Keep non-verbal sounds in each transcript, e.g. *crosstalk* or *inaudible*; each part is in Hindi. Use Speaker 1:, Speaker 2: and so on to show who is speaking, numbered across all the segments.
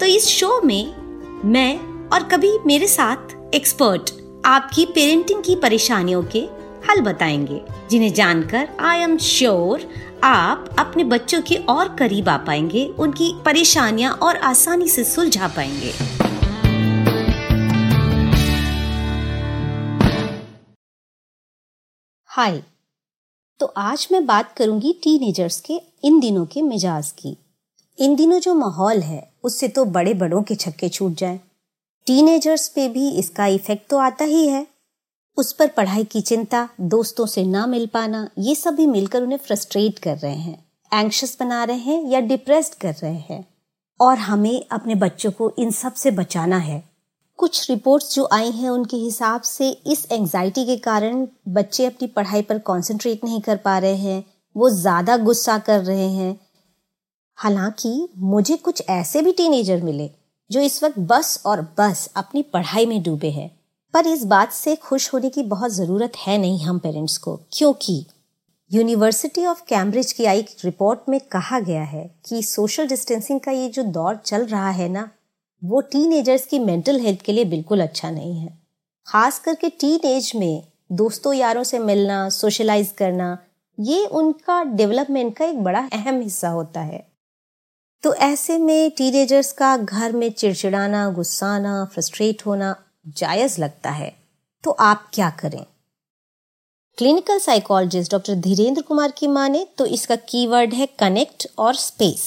Speaker 1: तो इस शो में मैं और कभी मेरे साथ एक्सपर्ट आपकी पेरेंटिंग की परेशानियों के हल बताएँगे, जिन्हें जानकर आई एम श्योर आप अपने बच्चों के और करीब आ पाएँगे, उनकी परेशानियाँ और आसानी से सुलझा पाएँगे। हाय तो आज मैं बात करूँगी टीनेजर्स के, इन दिनों के मिजाज की। इन दिनों जो माहौल है, उससे तो बड़े बड़ों के छक्के छूट जाए। टीनेजर्स पे भी इसका इफ़ेक्ट तो आता ही है। उस पर पढ़ाई की चिंता, दोस्तों से ना मिल पाना, ये सब भी मिलकर उन्हें फ्रस्ट्रेट कर रहे हैं एंक्शस बना रहे हैं या डिप्रेस्ड कर रहे हैं। और हमें अपने बच्चों को इन सबसे बचाना है। कुछ रिपोर्ट्स जो आई हैं, उनके हिसाब से इस एंजाइटी के कारण बच्चे अपनी पढ़ाई पर कंसंट्रेट नहीं कर पा रहे हैं, वो ज़्यादा गुस्सा कर रहे हैं। हालाँकि मुझे कुछ ऐसे भी टीनेजर मिले, जो इस वक्त बस और बस अपनी पढ़ाई में डूबे हैं। पर इस बात से खुश होने की बहुत ज़रूरत है नहीं हम पेरेंट्स को, क्योंकि यूनिवर्सिटी ऑफ़ कैम्ब्रिज की आई रिपोर्ट में कहा गया है कि सोशल डिस्टेंसिंग का ये जो दौर चल रहा है ना, वो टीनेजर्स की मेंटल हेल्थ के लिए बिल्कुल अच्छा नहीं है। खास करके टीन एज में दोस्तों यारों से मिलना सोशलाइज करना, ये उनका डेवलपमेंट का एक बड़ा अहम हिस्सा होता है। तो ऐसे में टीनेजर्स का घर में चिड़चिड़ाना, गुस्साना फ्रस्ट्रेट होना जायज़ लगता है। तो आप क्या करें? Clinical psychologist doctor Dhirendra Kumar की माने तो इसका कीवर्ड है कनेक्ट और स्पेस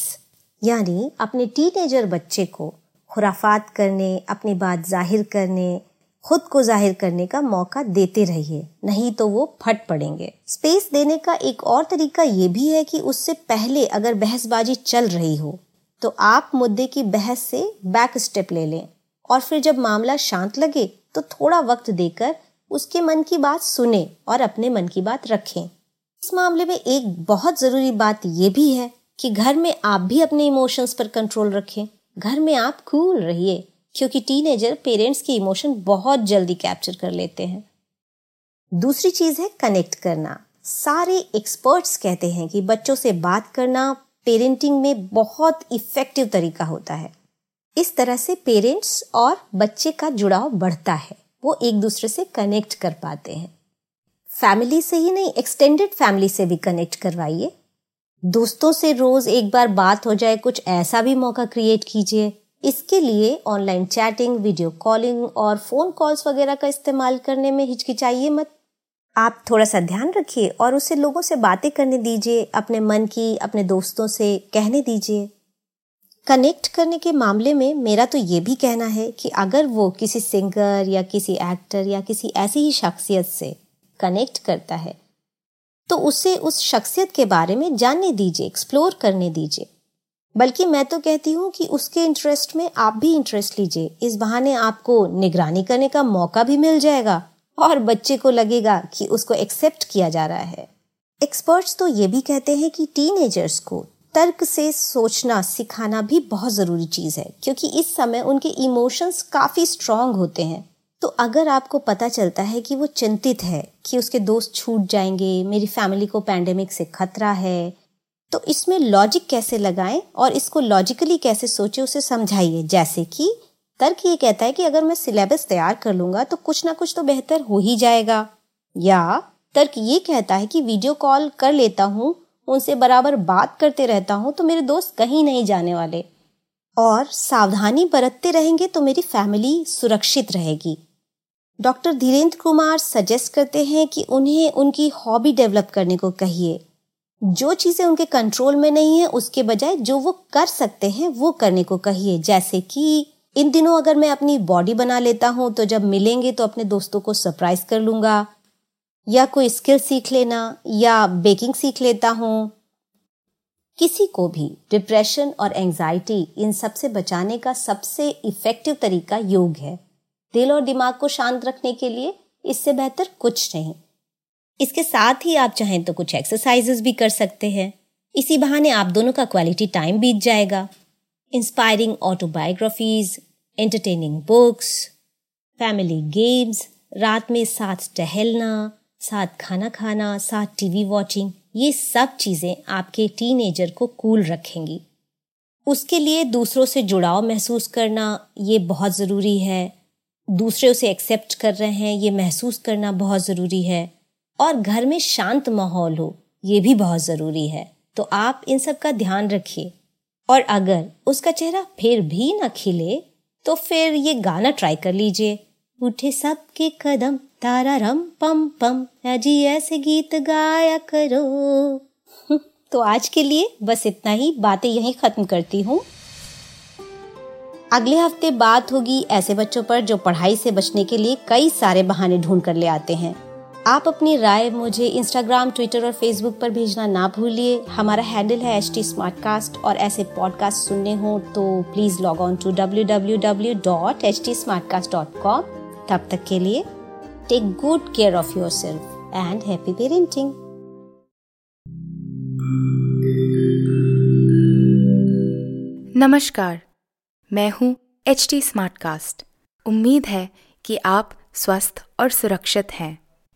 Speaker 1: यानी अपने टीनेजर बच्चे को खुराफात करने, अपनी बात ज़ाहिर करने खुद को ज़ाहिर करने का मौका देते रहिए, नहीं तो वो फट पड़ेंगे। स्पेस देने का एक और तरीका ये भी है कि उससे पहले अगर बहसबाजी चल रही हो तो आप मुद्दे की बहस से बैक स्टेप ले लें। और फिर जब मामला शांत लगे तो थोड़ा वक्त देकर उसके मन की बात सुने और अपने मन की बात रखें। इस मामले में एक बहुत ज़रूरी बात यह भी है कि घर में आप भी अपने इमोशंस पर कंट्रोल रखें। घर में आप कूल रहिए। क्योंकि टीनेजर पेरेंट्स के इमोशन बहुत जल्दी कैप्चर कर लेते हैं। दूसरी चीज़ है कनेक्ट करना। सारे एक्सपर्ट्स कहते हैं कि बच्चों से बात करना पेरेंटिंग में बहुत इफ़ेक्टिव तरीका होता है। इस तरह से पेरेंट्स और बच्चे का जुड़ाव बढ़ता है। वो एक दूसरे से कनेक्ट कर पाते हैं। फैमिली से ही नहीं एक्सटेंडेड फैमिली से भी कनेक्ट करवाइए। दोस्तों से रोज एक बार बात हो जाए, कुछ ऐसा भी मौका क्रिएट कीजिए। इसके लिए ऑनलाइन चैटिंग वीडियो कॉलिंग और फ़ोन कॉल्स वगैरह का इस्तेमाल करने में हिचकिचाइए मत। आप थोड़ा सा ध्यान रखिए और उसे लोगों से बातें करने दीजिए, अपने मन की, अपने दोस्तों से कहने दीजिए। कनेक्ट करने के मामले में मेरा तो ये भी कहना है कि अगर वो किसी सिंगर या किसी एक्टर या किसी ऐसी ही शख्सियत से कनेक्ट करता है तो उसे उस शख्सियत के बारे में जानने दीजिए एक्सप्लोर करने दीजिए। बल्कि मैं तो कहती हूँ कि उसके इंटरेस्ट में आप भी इंटरेस्ट लीजिए। इस बहाने आपको निगरानी करने का मौका भी मिल जाएगा और बच्चे को लगेगा कि उसको एक्सेप्ट किया जा रहा है। एक्सपर्ट्स तो ये भी कहते हैं कि टीनेजर्स को तर्क से सोचना, सिखाना भी बहुत ज़रूरी चीज़ है, क्योंकि इस समय उनके इमोशंस काफ़ी स्ट्रांग होते हैं। तो अगर आपको पता चलता है कि वो चिंतित है कि उसके दोस्त छूट जाएँगे, मेरी फैमिली को पैंडेमिक से खतरा है तो इसमें लॉजिक कैसे लगाएँ और इसको लॉजिकली कैसे सोचे, उसे समझाइए। जैसे कि तर्क ये कहता है कि अगर मैं सिलेबस तैयार कर लूँगा तो कुछ ना कुछ तो बेहतर हो ही जाएगा। या तर्क ये कहता है कि वीडियो कॉल कर लेता हूँ, उनसे बराबर बात करते रहता हूँ तो मेरे दोस्त कहीं नहीं जाने वाले। और सावधानी बरतते रहेंगे तो मेरी फैमिली सुरक्षित रहेगी। डॉक्टर धीरेन्द्र कुमार सजेस्ट करते हैं कि उन्हें उनकी हॉबी डेवलप करने को कहिए। जो चीज़ें उनके कंट्रोल में नहीं है, उसके बजाय जो वो कर सकते हैं, वो करने को कहिए। जैसे कि इन दिनों अगर मैं अपनी बॉडी बना लेता हूँ तो जब मिलेंगे तो अपने दोस्तों को सरप्राइज़ कर लूँगा, या कोई स्किल सीख लेना, या बेकिंग सीख लेता हूँ। किसी को भी डिप्रेशन और एंजाइटी इन सबसे बचाने का सबसे इफ़ेक्टिव तरीका योग है। दिल और दिमाग को शांत रखने के लिए इससे बेहतर कुछ नहीं। इसके साथ ही आप चाहें तो कुछ एक्सरसाइजेस भी कर सकते हैं। इसी बहाने आप दोनों का क्वालिटी टाइम बीत जाएगा। Inspiring autobiographies entertaining books family games रात में साथ टहलना, साथ खाना खाना, साथ टीवी वॉचिंग ये सब चीज़ें आपके टीनेजर को कूल रखेंगी। उसके लिए दूसरों से जुड़ाव महसूस करना ये बहुत ज़रूरी है। दूसरे उसे एक्सेप्ट कर रहे हैं, ये महसूस करना बहुत ज़रूरी है। और घर में शांत माहौल हो, ये भी बहुत ज़रूरी है। तो आप इन सब का ध्यान रखिए। और अगर उसका चेहरा फिर भी ना खिले तो फिर ये गाना ट्राई कर लीजिए। उठे सबके कदम तारा रम पम पम अजी ऐसे गीत गाया करो। *laughs* तो आज के लिए बस इतना ही। बातें यहीं खत्म करती हूँ। अगले हफ़्ते बात होगी ऐसे बच्चों पर जो पढ़ाई से बचने के लिए कई सारे बहाने ढूंढ कर ले आते हैं। आप अपनी राय मुझे इंस्टाग्राम ट्विटर और फेसबुक पर भेजना ना भूलिए। हमारा हैंडल है एच टी और ऐसे पॉडकास्ट सुनने हो तो please log on to W W W dot H T तब तक के लिए take good care of yourself and happy parenting
Speaker 2: नमस्कार, मैं हूँ एच टी उम्मीद है कि आप स्वस्थ और सुरक्षित हैं।